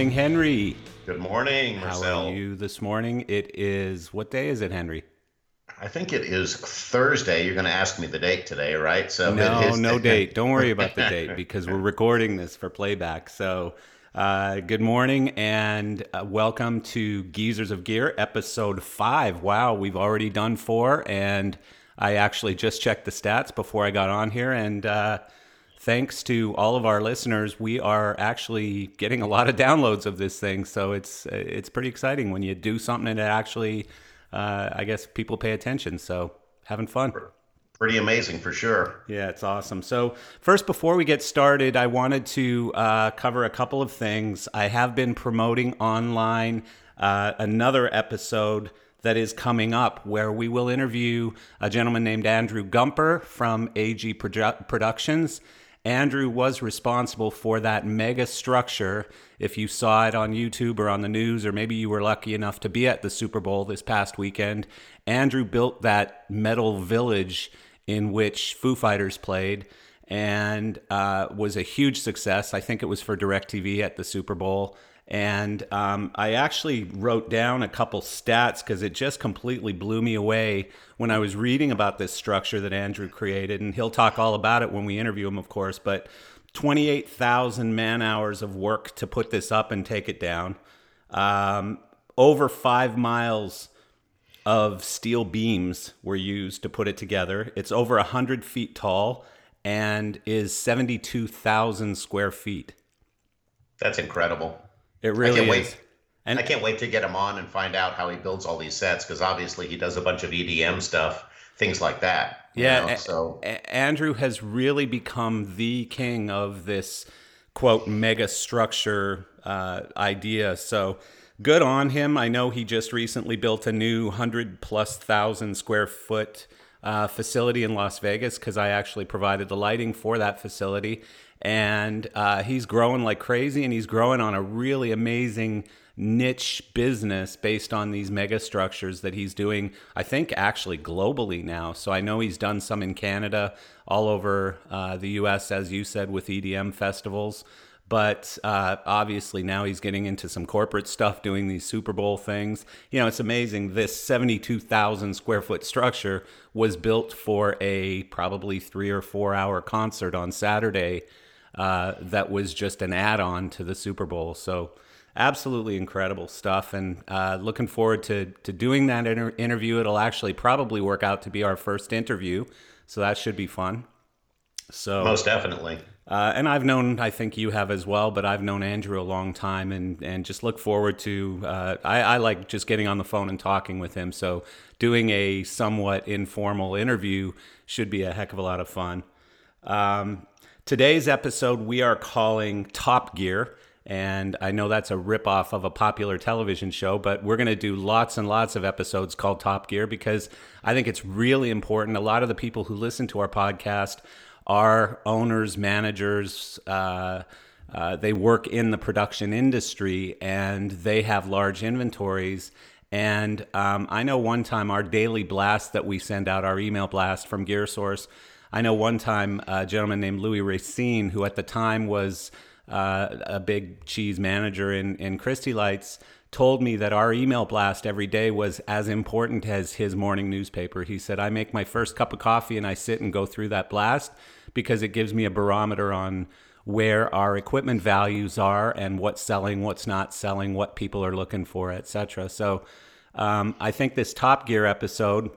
good morning, Henry. Good morning, How Marcel. are you this morning? It is what day is it, Henry? I think it is Thursday. You're going to ask me the date today, right? So No, it is no date. Don't worry about the date because we're recording this for playback. So, uh, good morning and uh, welcome to Geezers of Gear, episode five. Wow, we've already done four, and I actually just checked the stats before I got on here, and uh, thanks to all of our listeners, we are actually getting a lot of downloads of this thing. So it's it's pretty exciting when you do something that actually, uh, I guess, people pay attention. So having fun. Pretty amazing for sure. Yeah, it's awesome. So, first, before we get started, I wanted to uh, cover a couple of things. I have been promoting online uh, another episode that is coming up where we will interview a gentleman named Andrew Gumper from AG Produ- Productions. Andrew was responsible for that mega structure. If you saw it on YouTube or on the news, or maybe you were lucky enough to be at the Super Bowl this past weekend, Andrew built that metal village in which Foo Fighters played and uh, was a huge success. I think it was for DirecTV at the Super Bowl. And um, I actually wrote down a couple stats because it just completely blew me away when I was reading about this structure that Andrew created. And he'll talk all about it when we interview him, of course. But 28,000 man hours of work to put this up and take it down. Um, over five miles of steel beams were used to put it together. It's over 100 feet tall and is 72,000 square feet. That's incredible. It really is. wait. And I can't wait to get him on and find out how he builds all these sets because obviously he does a bunch of EDM stuff, things like that. you yeah, know, a- so a- Andrew has really become the king of this quote mega structure uh, idea. So good on him. I know he just recently built a new hundred plus thousand square foot uh, facility in Las Vegas because I actually provided the lighting for that facility, and uh, he's growing like crazy, and he's growing on a really amazing niche business based on these mega structures that he's doing i think actually globally now. So i know he's done some in canada all over uh, the us as you said with edm festivals. But uh, obviously now he's getting into some corporate stuff doing these super bowl things. You know it's amazing this 72000 square foot structure was built for a probably three or four hour concert on saturday uh, that was just an add-on to the super bowl so absolutely incredible stuff and uh, looking forward to, to doing that inter- interview it'll actually probably work out to be our first interview so that should be fun so most definitely. uh, and I've known, I think you have as well, but I've known Andrew a long time, and and just look forward to. Uh, I, I like just getting on the phone and talking with him. So doing a somewhat informal interview should be a heck of a lot of fun. Um, today's episode we are calling Top Gear. And I know that's a ripoff of a popular television show, but we're going to do lots and lots of episodes called Top Gear because I think it's really important. A lot of the people who listen to our podcast are owners, managers, uh, uh, they work in the production industry and they have large inventories. And um, I know one time our daily blast that we send out, our email blast from Gear Source, I know one time a gentleman named Louis Racine, who at the time was uh, a big cheese manager in, in Christie Lites, told me that our email blast every day was as important as his morning newspaper. He said, I make my first cup of coffee and I sit and go through that blast because it gives me a barometer on where our equipment values are and what's selling, what's not selling, what people are looking for, etc. So um, I think this Top Gear episode,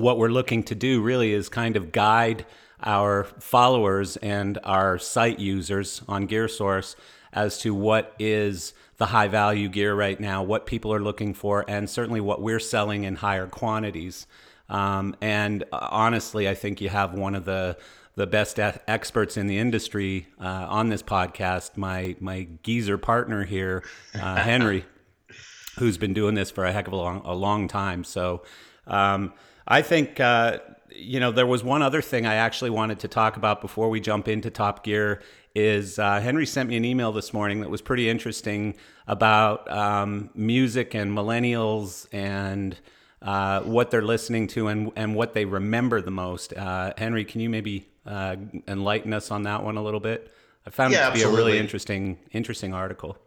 what we're looking to do really is kind of guide our followers and our site users on GearSource as to what is the high value gear right now, what people are looking for, and certainly what we're selling in higher quantities. Um, and uh, honestly, I think you have one of the the best experts in the industry uh, on this podcast. My my geezer partner here, uh, Henry, who's been doing this for a heck of a long a long time. So um, I think uh, you know there was one other thing I actually wanted to talk about before we jump into Top Gear. Is uh, Henry sent me an email this morning that was pretty interesting about um, music and millennials and uh, what they're listening to and, and what they remember the most. Uh, Henry, can you maybe uh, enlighten us on that one a little bit? I found Yeah, it to be a really interesting interesting article.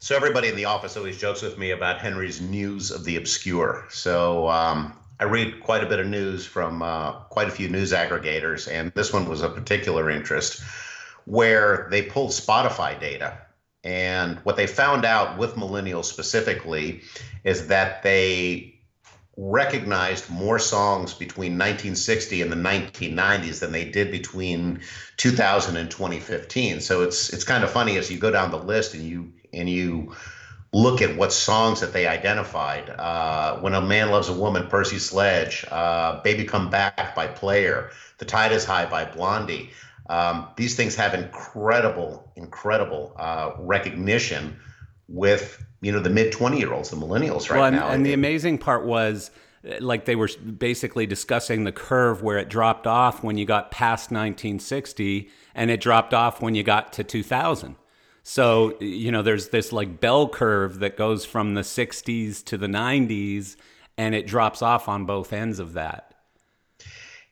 So everybody in the office always jokes with me about Henry's news of the obscure. So um, I read quite a bit of news from uh, quite a few news aggregators, and this one was of particular interest, where they pulled Spotify data. And what they found out with millennials specifically is that they recognized more songs between 1960 and the 1990s than they did between 2000 and 2015. So it's it's kind of funny as you go down the list and you and you look at what songs that they identified. Uh, when a Man Loves a Woman, Percy Sledge, uh, Baby Come Back by Player, The Tide is High by Blondie. Um, these things have incredible, incredible uh, recognition with you know the mid 20 year olds, the millennials right well, and, now. And the amazing part was like they were basically discussing the curve where it dropped off when you got past 1960 and it dropped off when you got to 2000 so, you know, there's this like bell curve that goes from the 60s to the 90s and it drops off on both ends of that.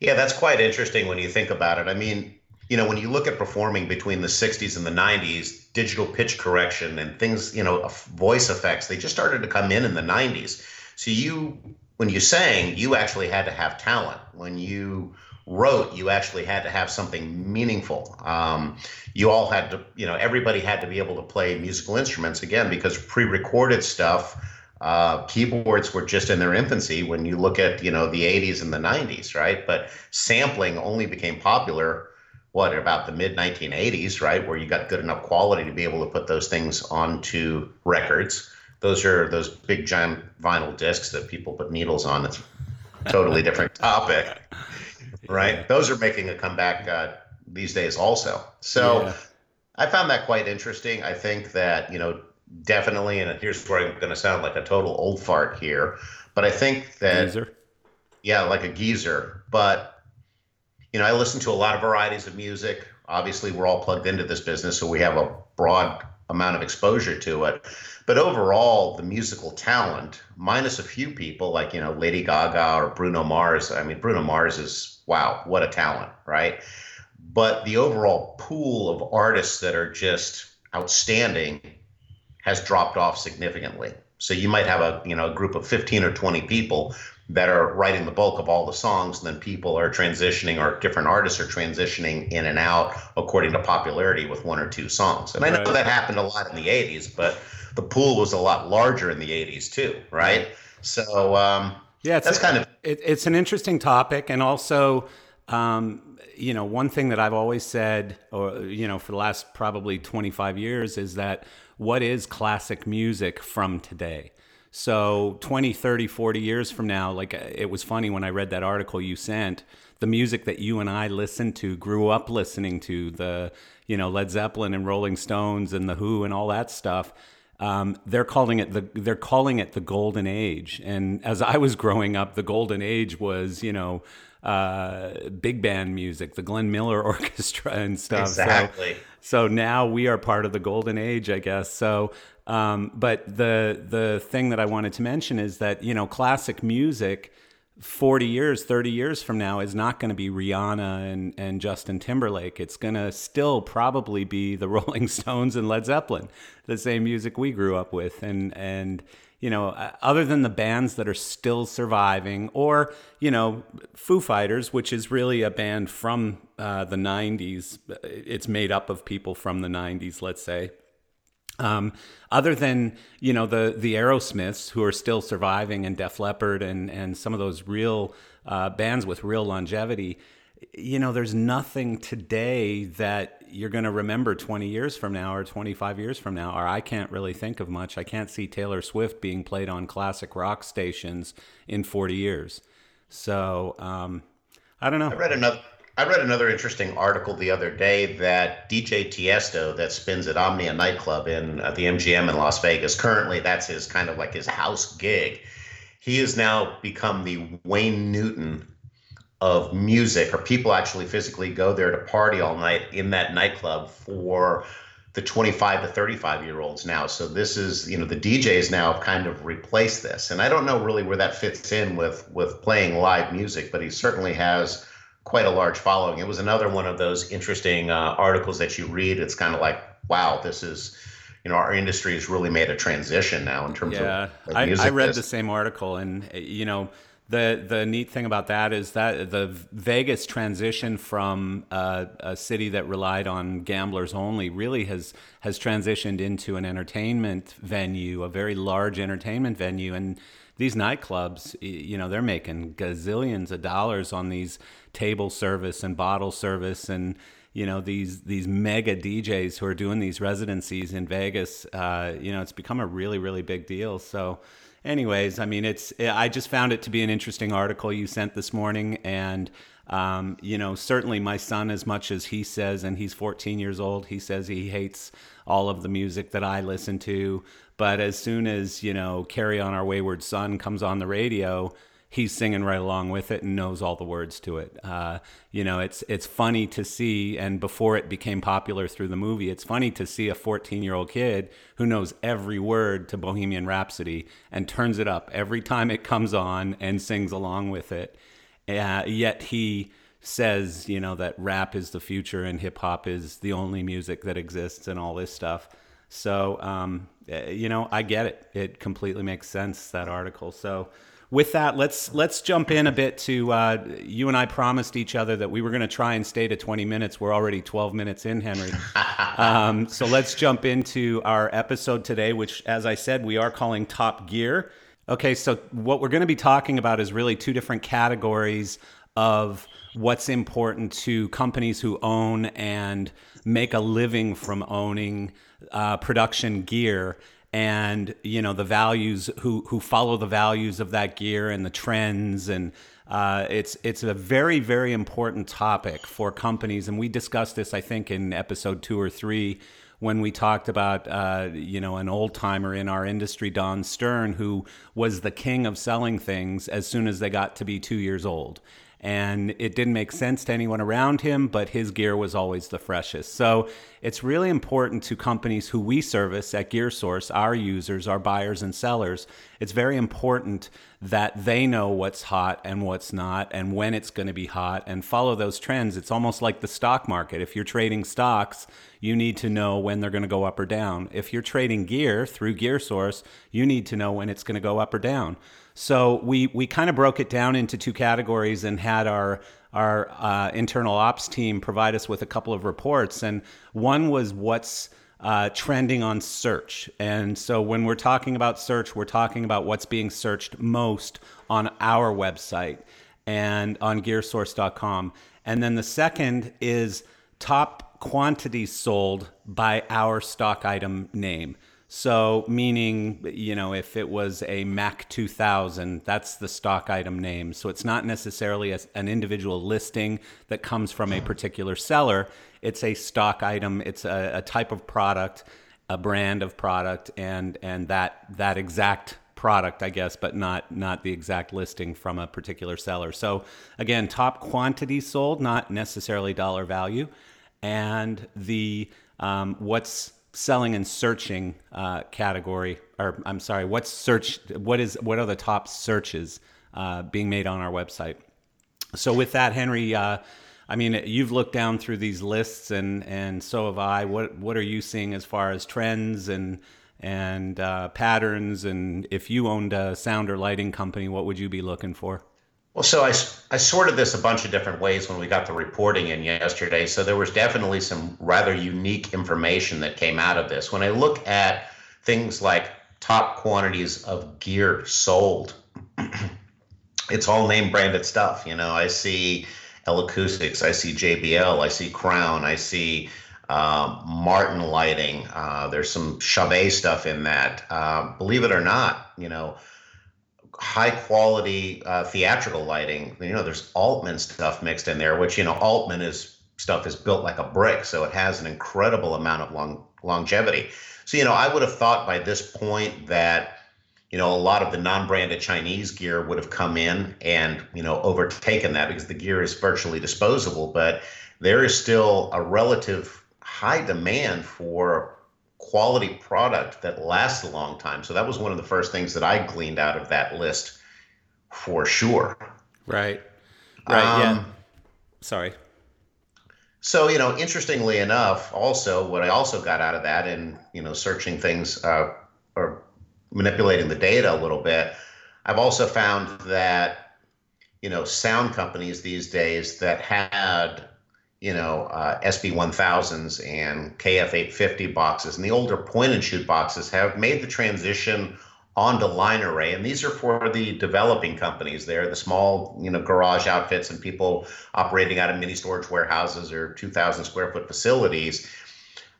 Yeah, that's quite interesting when you think about it. I mean, you know, when you look at performing between the 60s and the 90s, digital pitch correction and things, you know, voice effects, they just started to come in in the 90s. So you, when you sang, you actually had to have talent. When you wrote, you actually had to have something meaningful. Um, you all had to, you know, everybody had to be able to play musical instruments again because pre-recorded stuff, uh, keyboards were just in their infancy when you look at, you know, the 80s and the 90s, right? But sampling only became popular what about the mid 1980s, right, where you got good enough quality to be able to put those things onto records. Those are those big giant vinyl discs that people put needles on. It's a totally different topic right? Yeah. Those are making a comeback uh, these days also. So yeah. I found that quite interesting. I think that, you know, definitely, and here's where I'm going to sound like a total old fart here, but I think that, geezer. yeah, like a geezer. But, you know, I listen to a lot of varieties of music. Obviously, we're all plugged into this business, so we have a broad amount of exposure to it. But overall, the musical talent, minus a few people like, you know, Lady Gaga or Bruno Mars. I mean, Bruno Mars is, wow, what a talent, right? But the overall pool of artists that are just outstanding has dropped off significantly. So you might have a, you know, a group of 15 or 20 people that are writing the bulk of all the songs, and then people are transitioning or different artists are transitioning in and out according to popularity with one or two songs. And I know right. that happened a lot in the 80s, but the pool was a lot larger in the 80s too, right? So um, yeah, that's a, kind of it, it's an interesting topic, and also. Um, you know, one thing that I've always said, or, you know, for the last probably 25 years is that what is classic music from today? So 20, 30, 40 years from now, like it was funny when I read that article you sent, the music that you and I listened to, grew up listening to, the, you know, Led Zeppelin and Rolling Stones and The Who and all that stuff um, they're calling it the they're calling it the golden age. And as I was growing up, the golden age was you know uh, big band music, the Glenn Miller Orchestra and stuff. Exactly. So, so now we are part of the golden age, I guess. So, um, but the the thing that I wanted to mention is that you know classic music 40 years, 30 years from now is not going to be Rihanna and, and Justin Timberlake. It's going to still probably be the Rolling Stones and Led Zeppelin, the same music we grew up with. And, and, you know, uh, other than the bands that are still surviving, or, you know, Foo Fighters, which is really a band from uh, the 90s, it's made up of people from the 90s, let's say. Um, other than you know the the Aerosmiths who are still surviving and Def Leppard and and some of those real uh, bands with real longevity, you know, there's nothing today that you're going to remember 20 years from now or 25 years from now. Or I can't really think of much. I can't see Taylor Swift being played on classic rock stations in 40 years. So um, I don't know. I read another. I read another interesting article the other day that DJ Tiesto, that spins at Omnia nightclub in uh, the MGM in Las Vegas, currently that's his kind of like his house gig. He has now become the Wayne Newton of music, or people actually physically go there to party all night in that nightclub for the 25 to 35 year olds now. So this is, you know, the DJs now have kind of replaced this, and I don't know really where that fits in with with playing live music, but he certainly has quite a large following. It was another one of those interesting uh, articles that you read. It's kind of like, wow, this is, you know our industry has really made a transition now in terms yeah, of, of I, I read the same article, and you know the the neat thing about that is that the Vegas transition from uh, a city that relied on gamblers only really has has transitioned into an entertainment venue, a very large entertainment venue, and these nightclubs, you know, they're making gazillions of dollars on these table service and bottle service and you know these these mega DJs who are doing these residencies in Vegas. Uh, you know, it's become a really really big deal. So anyways, I mean, it's I just found it to be an interesting article you sent this morning, and um, you know, certainly my son, as much as he says, and he's 14 years old, he says he hates all of the music that I listen to. But as soon as you know, "Carry On Our Wayward Son" comes on the radio, he's singing right along with it and knows all the words to it. Uh, you know, it's it's funny to see, and before it became popular through the movie, it's funny to see a 14 year old kid who knows every word to Bohemian Rhapsody and turns it up every time it comes on and sings along with it. Uh, yet he says, you know, that rap is the future and hip hop is the only music that exists and all this stuff. So, um, eh, you know, I get it. It completely makes sense that article. So with that, let's let's jump in a bit to uh, you and I promised each other that we were going to try and stay to 20 minutes. We're already 12 minutes in, Henry. um, so let's jump into our episode today, which, as I said, we are calling Top Gear. Okay, so what we're going to be talking about is really two different categories of what's important to companies who own and make a living from owning uh, production gear and you know the values who who follow the values of that gear and the trends and uh, it's it's a very very important topic for companies. And we discussed this I think in episode two or three when we talked about uh, you know an old timer in our industry Don Stern who was the king of selling things as soon as they got to be two years old and it didn't make sense to anyone around him, but his gear was always the freshest. So it's really important to companies who we service at GearSource, our users, our buyers and sellers. It's very important that they know what's hot and what's not and when it's going to be hot and follow those trends. It's almost like the stock market. If you're trading stocks, you need to know when they're going to go up or down. If you're trading gear through GearSource, you need to know when it's going to go up or down. So we we kind of broke it down into two categories and had our our uh, internal ops team provide us with a couple of reports. And one was what's uh, trending on search. And so when we're talking about search, we're talking about what's being searched most on our website and on gearsource.com. And then the second is top quantities sold by our stock item name. So, meaning, you know, if it was a Mac 2000, that's the stock item name. So, it's not necessarily a, an individual listing that comes from a particular seller. It's a stock item, it's a, a type of product, a brand of product, and, and that, that exact product, I guess, but not not the exact listing from a particular seller. So again, top quantity sold, not necessarily dollar value, and the um, what's selling and searching uh, category, or I'm sorry, what's search? What is what are the top searches uh, being made on our website? So with that, Henry, uh, I mean, you've looked down through these lists, and and so have I. What what are you seeing as far as trends and and uh, patterns? And if you owned a sound or lighting company, what would you be looking for? Well, so I, I sorted this a bunch of different ways when we got the reporting in yesterday. So there was definitely some rather unique information that came out of this. When I look at things like top quantities of gear sold, it's all name branded stuff. You know, I see L Acoustics, I see JBL, I see Crown, I see uh, Martin Lighting. Uh, there's some Chauvet stuff in that. Uh, believe it or not, you know high quality uh, theatrical lighting. You know, there's Altman stuff mixed in there, which you know Altman is stuff is built like a brick, so it has an incredible amount of long longevity. So you know, I would have thought by this point that you know a lot of the non-branded Chinese gear would have come in and you know overtaken that because the gear is virtually disposable, but there is still a relative high demand for quality product that lasts a long time. So that was one of the first things that I gleaned out of that list for sure. Right. Right. Um, yeah. Sorry. So, you know, interestingly enough, also what I also got out of that and, you know, searching things uh, or manipulating the data a little bit, I've also found that, you know, sound companies these days that had, you know, uh, SB 1000s and KF 850 boxes and the older point and shoot boxes have made the transition onto line array. And these are for the developing companies they're the small you know garage outfits and people operating out of mini storage warehouses or 2000 square foot facilities.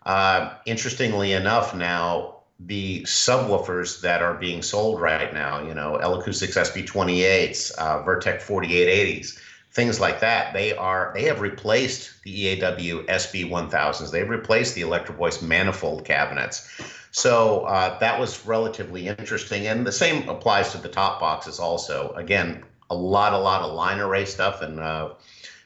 Uh, interestingly enough now the subwoofers that are being sold right now you know L Acoustics sb28s uh, vertec 4880s things like that they are they have replaced the eaw sb 1000s they've replaced the electro voice manifold cabinets so uh, that was relatively interesting. And the same applies to the top boxes also. Again, a lot, a lot of line array stuff and uh,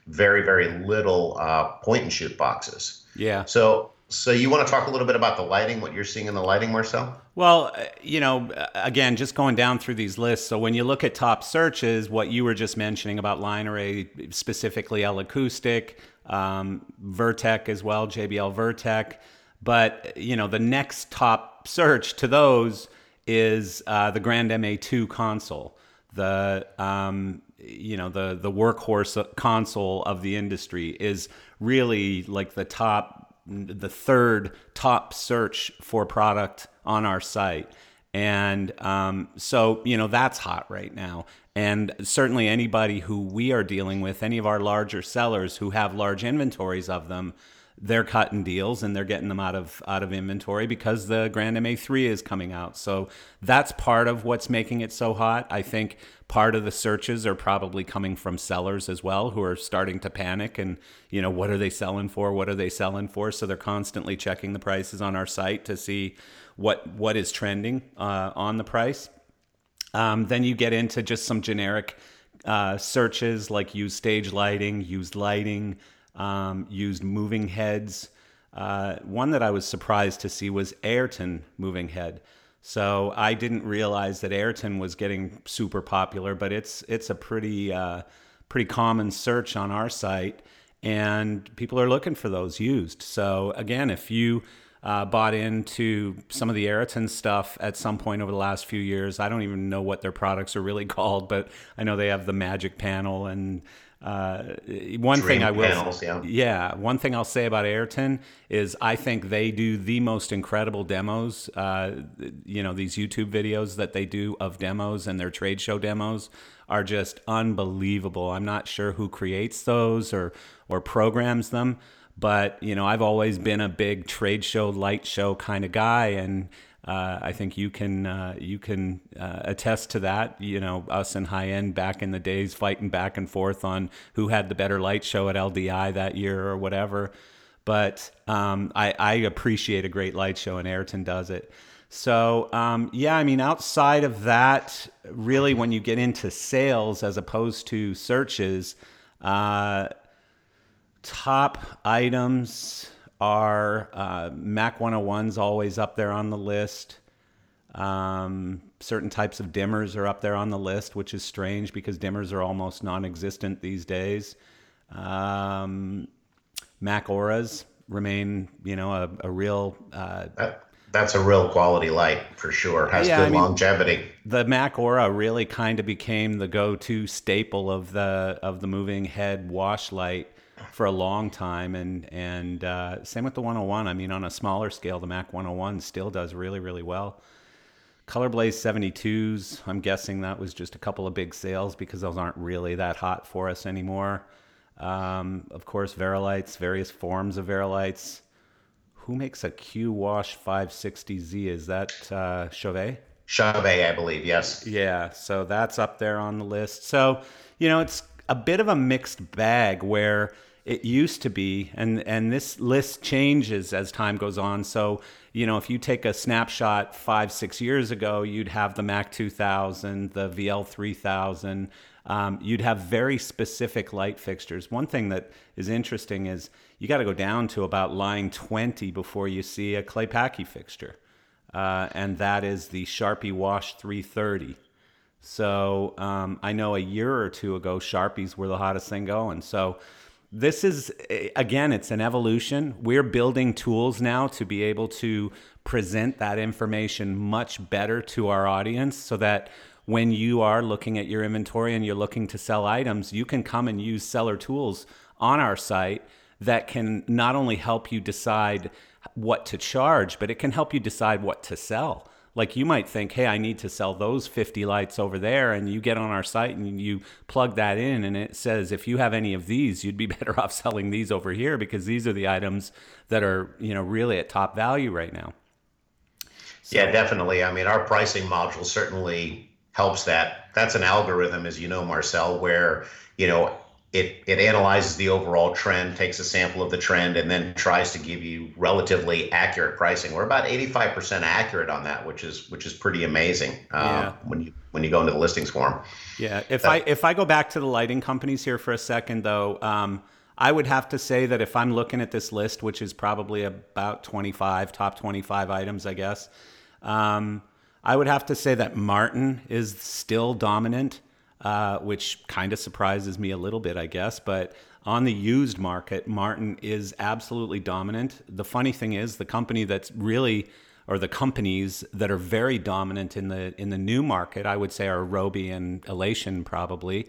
very, very little uh, point and shoot boxes. Yeah. So, so you want to talk a little bit about the lighting, what you're seeing in the lighting, Marcel? Well, uh, you know, again, just going down through these lists. So when you look at top searches, what you were just mentioning about line array, specifically L Acoustic, um, Vertec as well, JBL Vertec. But you know, the next top search to those is uh, the Grand MA2 console, the um, you know the the workhorse console of the industry is really like the top, the third top search for product on our site. And um, so, you know, that's hot right now. And certainly anybody who we are dealing with, any of our larger sellers who have large inventories of them, they're cutting deals and they're getting them out of out of inventory because the Grand MA3 is coming out. So that's part of what's making it so hot. I think part of the searches are probably coming from sellers as well who are starting to panic and you know what are they selling for? What are they selling for? So they're constantly checking the prices on our site to see what what is trending uh, on the price. Um, then you get into just some generic uh, searches like use stage lighting, used lighting um, used moving heads. Uh, one that I was surprised to see was Ayrton moving head. So I didn't realize that Ayrton was getting super popular, but it's it's a pretty uh, pretty common search on our site, and people are looking for those used. So again, if you uh, bought into some of the Ayrton stuff at some point over the last few years. I don't even know what their products are really called, but I know they have the Magic Panel and uh, one Dream thing I will, panels, yeah. yeah, one thing I'll say about Ayrton is I think they do the most incredible demos. Uh, you know, these YouTube videos that they do of demos and their trade show demos are just unbelievable. I'm not sure who creates those or or programs them, but you know, I've always been a big trade show, light show kind of guy, and uh, I think you can uh, you can uh, attest to that. You know, us and high end back in the days fighting back and forth on who had the better light show at LDI that year or whatever. But um, I, I, appreciate a great light show, and Ayrton does it. So um, yeah, I mean, outside of that, really, when you get into sales as opposed to searches, uh, top items are uh, Mac 101's always up there on the list. Um, certain types of dimmers are up there on the list, which is strange because dimmers are almost non-existent these days. Um, Mac Auras remain, you know, a, a real. Uh, that, that's a real quality light for sure. Has yeah, good I mean, longevity. The Mac Aura really kind of became the go-to staple of the of the moving head wash light for a long time, and and uh, same with the 101. I mean, on a smaller scale, the Mac 101 still does really really well. Color Blaze 72s, I'm guessing that was just a couple of big sales because those aren't really that hot for us anymore. Um, of course, Vari-Lites, various forms of Vari-Lites. Who makes a Q Wash 560Z? Is that uh, Chauvet? Chauvet, I believe, yes. Yeah, so that's up there on the list. So, you know, it's a bit of a mixed bag where it used to be and and this list changes as time goes on. So you know if you take a snapshot five six years ago you'd have the mac 2000 the vl 3000 um, you'd have very specific light fixtures. One thing that is interesting is you got to go down to about line 20 before you see a Clay Paky fixture. Uh, and that is the Sharpy wash 330 so um, i know a year or two ago Sharpys were the hottest thing going. So this is again it's an evolution. We're building tools now to be able to present that information much better to our audience so that when you are looking at your inventory and you're looking to sell items you can come and use seller tools on our site that can not only help you decide what to charge but it can help you decide what to sell like you might think, hey, I need to sell those 50 lights over there. And you get on our site and you plug that in, and it says, if you have any of these, you'd be better off selling these over here because these are the items that are, you know, really at top value right now. So, yeah, definitely. I mean, our pricing module certainly helps that. That's an algorithm, as you know, Marcel, where, you know, it it analyzes the overall trend, takes a sample of the trend, and then tries to give you relatively accurate pricing. We're about eighty five percent accurate on that, which is which is pretty amazing. Um, yeah. When you when you go into the listings form. Yeah. If I if I go back to the lighting companies here for a second, though. Um, I would have to say that if I'm looking at this list, which is probably about 25, top 25 items, I guess, um, I would have to say that Martin is still dominant uh, which kind of surprises me a little bit, I guess. But on the used market, Martin is absolutely dominant. The funny thing is, the company that's really or the companies that are very dominant in the in the new market, I would say, are Robe and Elation probably,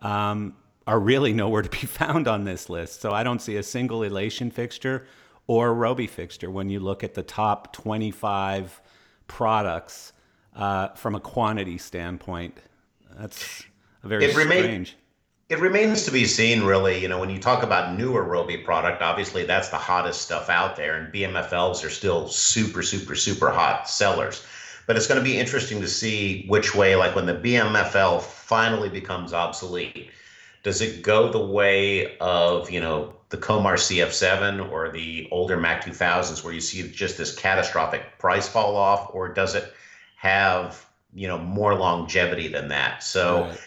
um, are really nowhere to be found on this list. So I don't see a single Elation fixture or Robe fixture when you look at the top 25 products uh, from a quantity standpoint. That's very it remain, strange. It remains to be seen, really. You know, when you talk about newer Robe product, obviously that's the hottest stuff out there, and BMFLs are still super, super, super hot sellers. But it's going to be interesting to see which way, like when the BMFL finally becomes obsolete, does it go the way of you know the Coemar CF7 or the older Mac 2000s, where you see just this catastrophic price fall off, or does it have you know more longevity than that? So. Right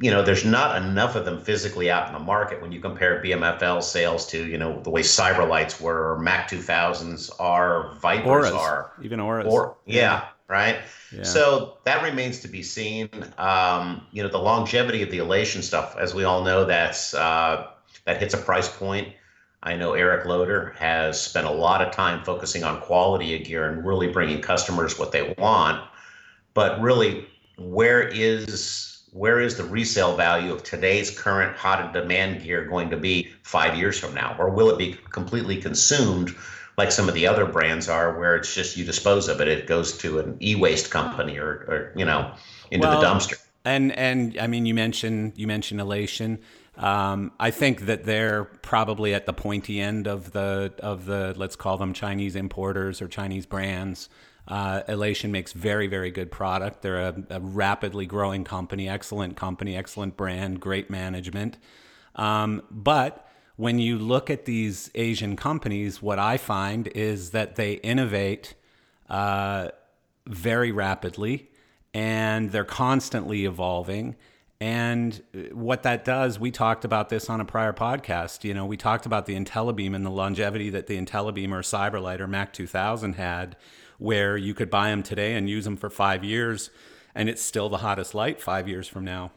you know, there's not enough of them physically out in the market when you compare BMFL sales to, you know, the way Cyberlights were, or Mac 2000s are, Vipers auras, are, even auras. Or, yeah, right. Yeah. So that remains to be seen. Um, you know, the longevity of the Elation stuff, as we all know, that's uh, that hits a price point. I know Eric Loader has spent a lot of time focusing on quality of gear and really bringing customers what they want. But really, where is where is the resale value of today's current hot and demand gear going to be five years from now? Or will it be completely consumed like some of the other brands are, where it's just you dispose of it, it goes to an e-waste company or, or you know, into well, the dumpster. And and I mean, you mentioned you mentioned Elation. Um, I think that they're probably at the pointy end of the of the let's call them Chinese importers or Chinese brands. Uh, Elation makes very, very good product. They're a, a, rapidly growing company, excellent company, excellent brand, great management. Um, but when you look at these Asian companies, what I find is that they innovate uh, very rapidly and they're constantly evolving. And what that does, we talked about this on a prior podcast. You know, we talked about the Intellabeam and the longevity that the Intellabeam or Cyberlight or Mac 2000 had where you could buy them today and use them for five years, and it's still the hottest light five years from now.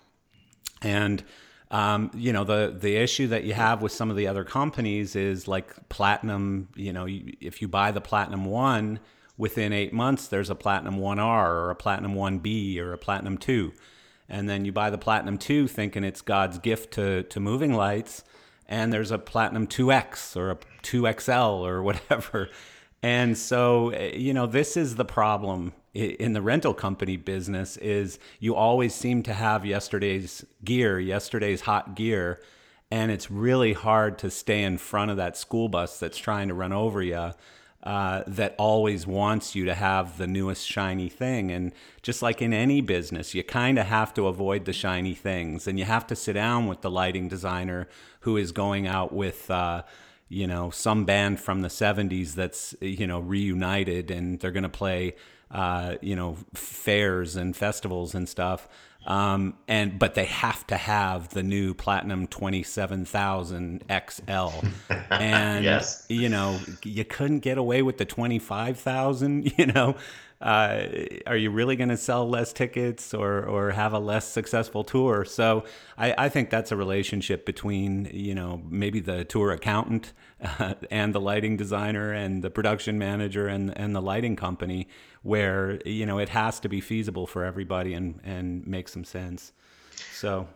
And um, you know the the issue that you have with some of the other companies is like platinum. You know, if you buy the platinum one within eight months, there's a platinum one R or a platinum one B or a platinum two, and then you buy the platinum two thinking it's God's gift to to moving lights, and there's a platinum two X or a two XL or whatever, and so, eh, you know, this is the problem in the rental company business is you always seem to have yesterday's gear, yesterday's hot gear, and it's really hard to stay in front of that school bus that's trying to run over you. Uh, that always wants you to have the newest shiny thing. And just like in any business, you kind of have to avoid the shiny things. And you have to sit down with the lighting designer who is going out with, uh, you know some band from the 70s that's you know reunited and they're going to play uh, you know fairs and festivals and stuff. Um, and but they have to have the new platinum 27000 xl and yes. you know you couldn't get away with the 25000 you know uh, are you really going to sell less tickets or or have a less successful tour? So I, I think that's a relationship between you know maybe the tour accountant uh, and the lighting designer and the production manager and and the lighting company where you know it has to be feasible for everybody and and make some sense. So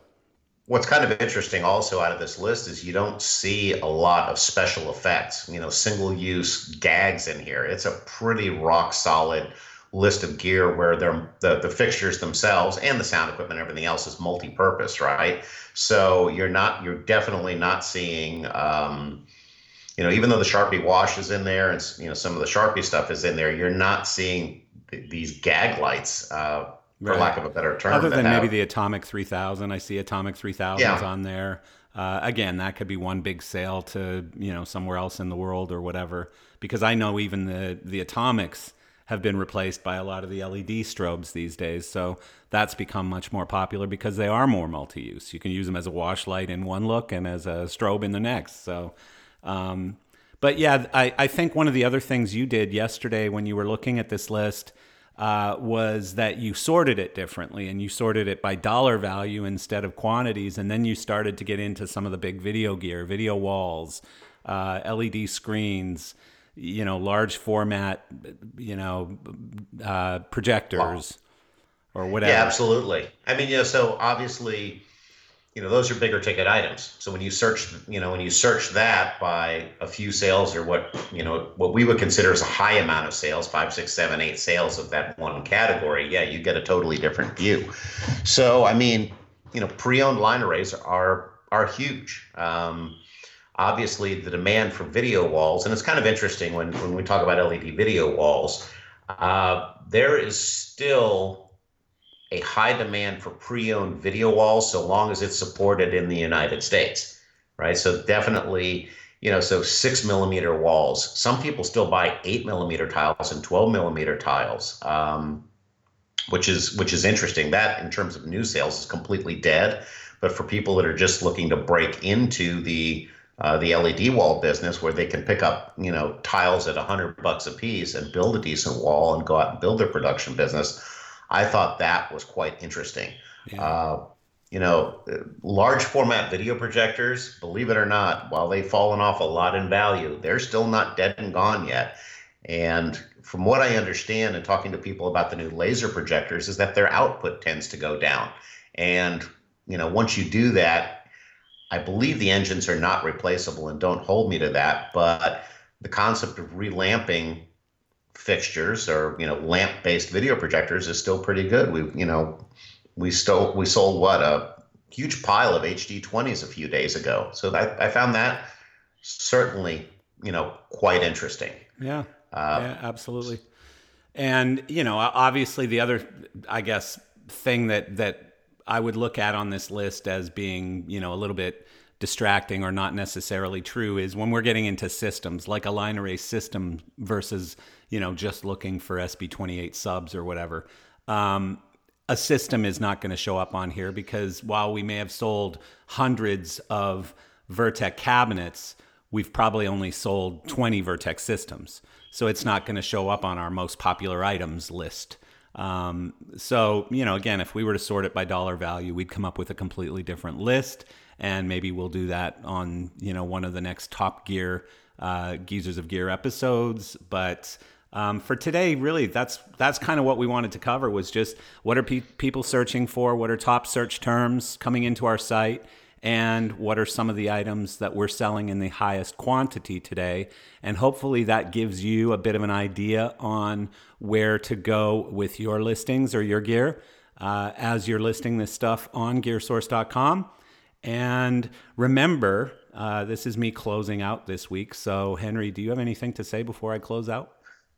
What's kind of interesting also out of this list is you don't see a lot of special effects, you know, single use gags in here. It's a pretty rock solid list of gear where they're, the, the fixtures themselves and the sound equipment and everything else is multi-purpose, right? So you're not, you're definitely not seeing, um, you know, even though the Sharpy wash is in there and, you know, some of the Sharpy stuff is in there, you're not seeing th- these gag lights, uh, for right. lack of a better term. Other than maybe the Atomic 3000, I see Atomic 3000s yeah. on there. Uh, again, that could be one big sale to you know somewhere else in the world or whatever. Because I know even the the Atomics have been replaced by a lot of the LED strobes these days. So that's become much more popular because they are more multi-use. You can use them as a wash light in one look and as a strobe in the next. So, um, but yeah, I, I think one of the other things you did yesterday when you were looking at this list uh, was that you sorted it differently and you sorted it by dollar value instead of quantities. And then you started to get into some of the big video gear, video walls, uh, LED screens, you know, large format, you know, uh, projectors wow. or whatever. Yeah, absolutely. I mean, you know, so obviously you know those are bigger ticket items so when you search you know when you search that by a few sales or what you know what we would consider as a high amount of sales five six seven eight sales of that one category yeah you get a totally different view so i mean you know pre-owned line arrays are are huge um, obviously the demand for video walls and it's kind of interesting when when we talk about led video walls uh, there is still a high demand for pre-owned video walls so long as it's supported in the United States, right? So definitely, you know, so six millimeter walls. Some people still buy eight millimeter tiles and 12 millimeter tiles, um, which is which is interesting. That in terms of new sales is completely dead. But for people that are just looking to break into the uh, the LED wall business, where they can pick up you know tiles at a hundred bucks a piece and build a decent wall and go out and build their production business I thought that was quite interesting. Yeah. Uh, you know, large format video projectors, believe it or not, while they've fallen off a lot in value, they're still not dead and gone yet. And from what I understand and talking to people about the new laser projectors, is that their output tends to go down. And, you know, once you do that, I believe the engines are not replaceable and don't hold me to that. But the concept of relamping fixtures or you know lamp based video projectors is still pretty good. We you know we stole we sold what a huge pile of HD 20s a few days ago. So I, I found that certainly you know quite interesting. Yeah, uh, yeah, absolutely. And you know, obviously, the other, I guess, thing that that I would look at on this list as being, you know, a little bit distracting or not necessarily true is when we're getting into systems like a line array system versus you know just looking for SB28 subs or whatever. Um, a system is not going to show up on here because while we may have sold hundreds of Vertec cabinets, we've probably only sold 20 Vertec systems. So it's not going to show up on our most popular items list. Um, so, you know, again, if we were to sort it by dollar value, we'd come up with a completely different list and maybe we'll do that on you know one of the next Top Gear uh, Geezers of Gear episodes. But um, for today, really, that's that's kind of what we wanted to cover was just what are pe- people searching for, what are top search terms coming into our site, and what are some of the items that we're selling in the highest quantity today. And hopefully that gives you a bit of an idea on where to go with your listings or your gear uh, as you're listing this stuff on gearsource.com. And remember, uh, this is me closing out this week. So, Henry, do you have anything to say before I close out?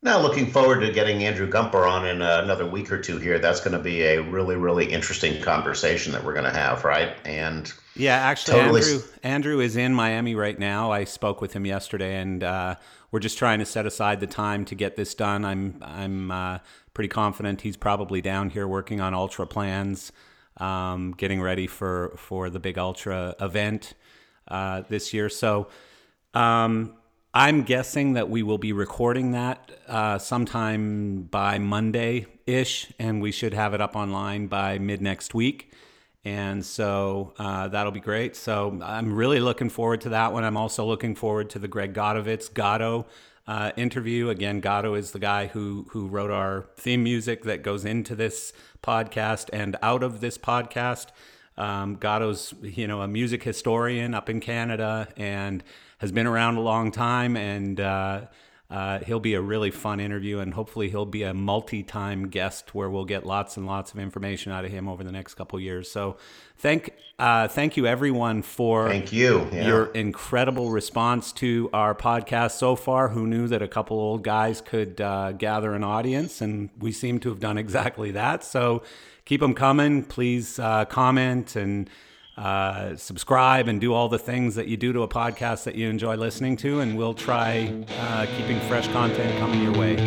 Now, looking forward to getting Andrew Gumper on in uh, another week or two here. That's going to be a really, really interesting conversation that we're going to have, right? And yeah, actually, totally... Andrew Andrew is in Miami right now. I spoke with him yesterday, and uh, we're just trying to set aside the time to get this done. I'm I'm uh, pretty confident he's probably down here working on ultra plans um, getting ready for for the big ultra event uh, this year. So um, I'm guessing that we will be recording that uh, sometime by Monday ish, and we should have it up online by mid next week. And so uh, that'll be great. So I'm really looking forward to that one. I'm also looking forward to the Greg Godovitz Goddo uh, interview. Again, Goddo is the guy who who wrote our theme music that goes into this podcast and out of this podcast. Um, Goddo's you know a music historian up in Canada and has been around a long time and. Uh, uh, he'll be a really fun interview, and hopefully, he'll be a multi time guest where we'll get lots and lots of information out of him over the next couple years. So, thank, uh, thank you everyone for thank you. Yeah. your incredible response to our podcast so far. Who knew that a couple old guys could uh, gather an audience, and we seem to have done exactly that. So, keep them coming. Please uh, comment and uh, subscribe and do all the things that you do to a podcast that you enjoy listening to, and we'll try uh, keeping fresh content coming your way.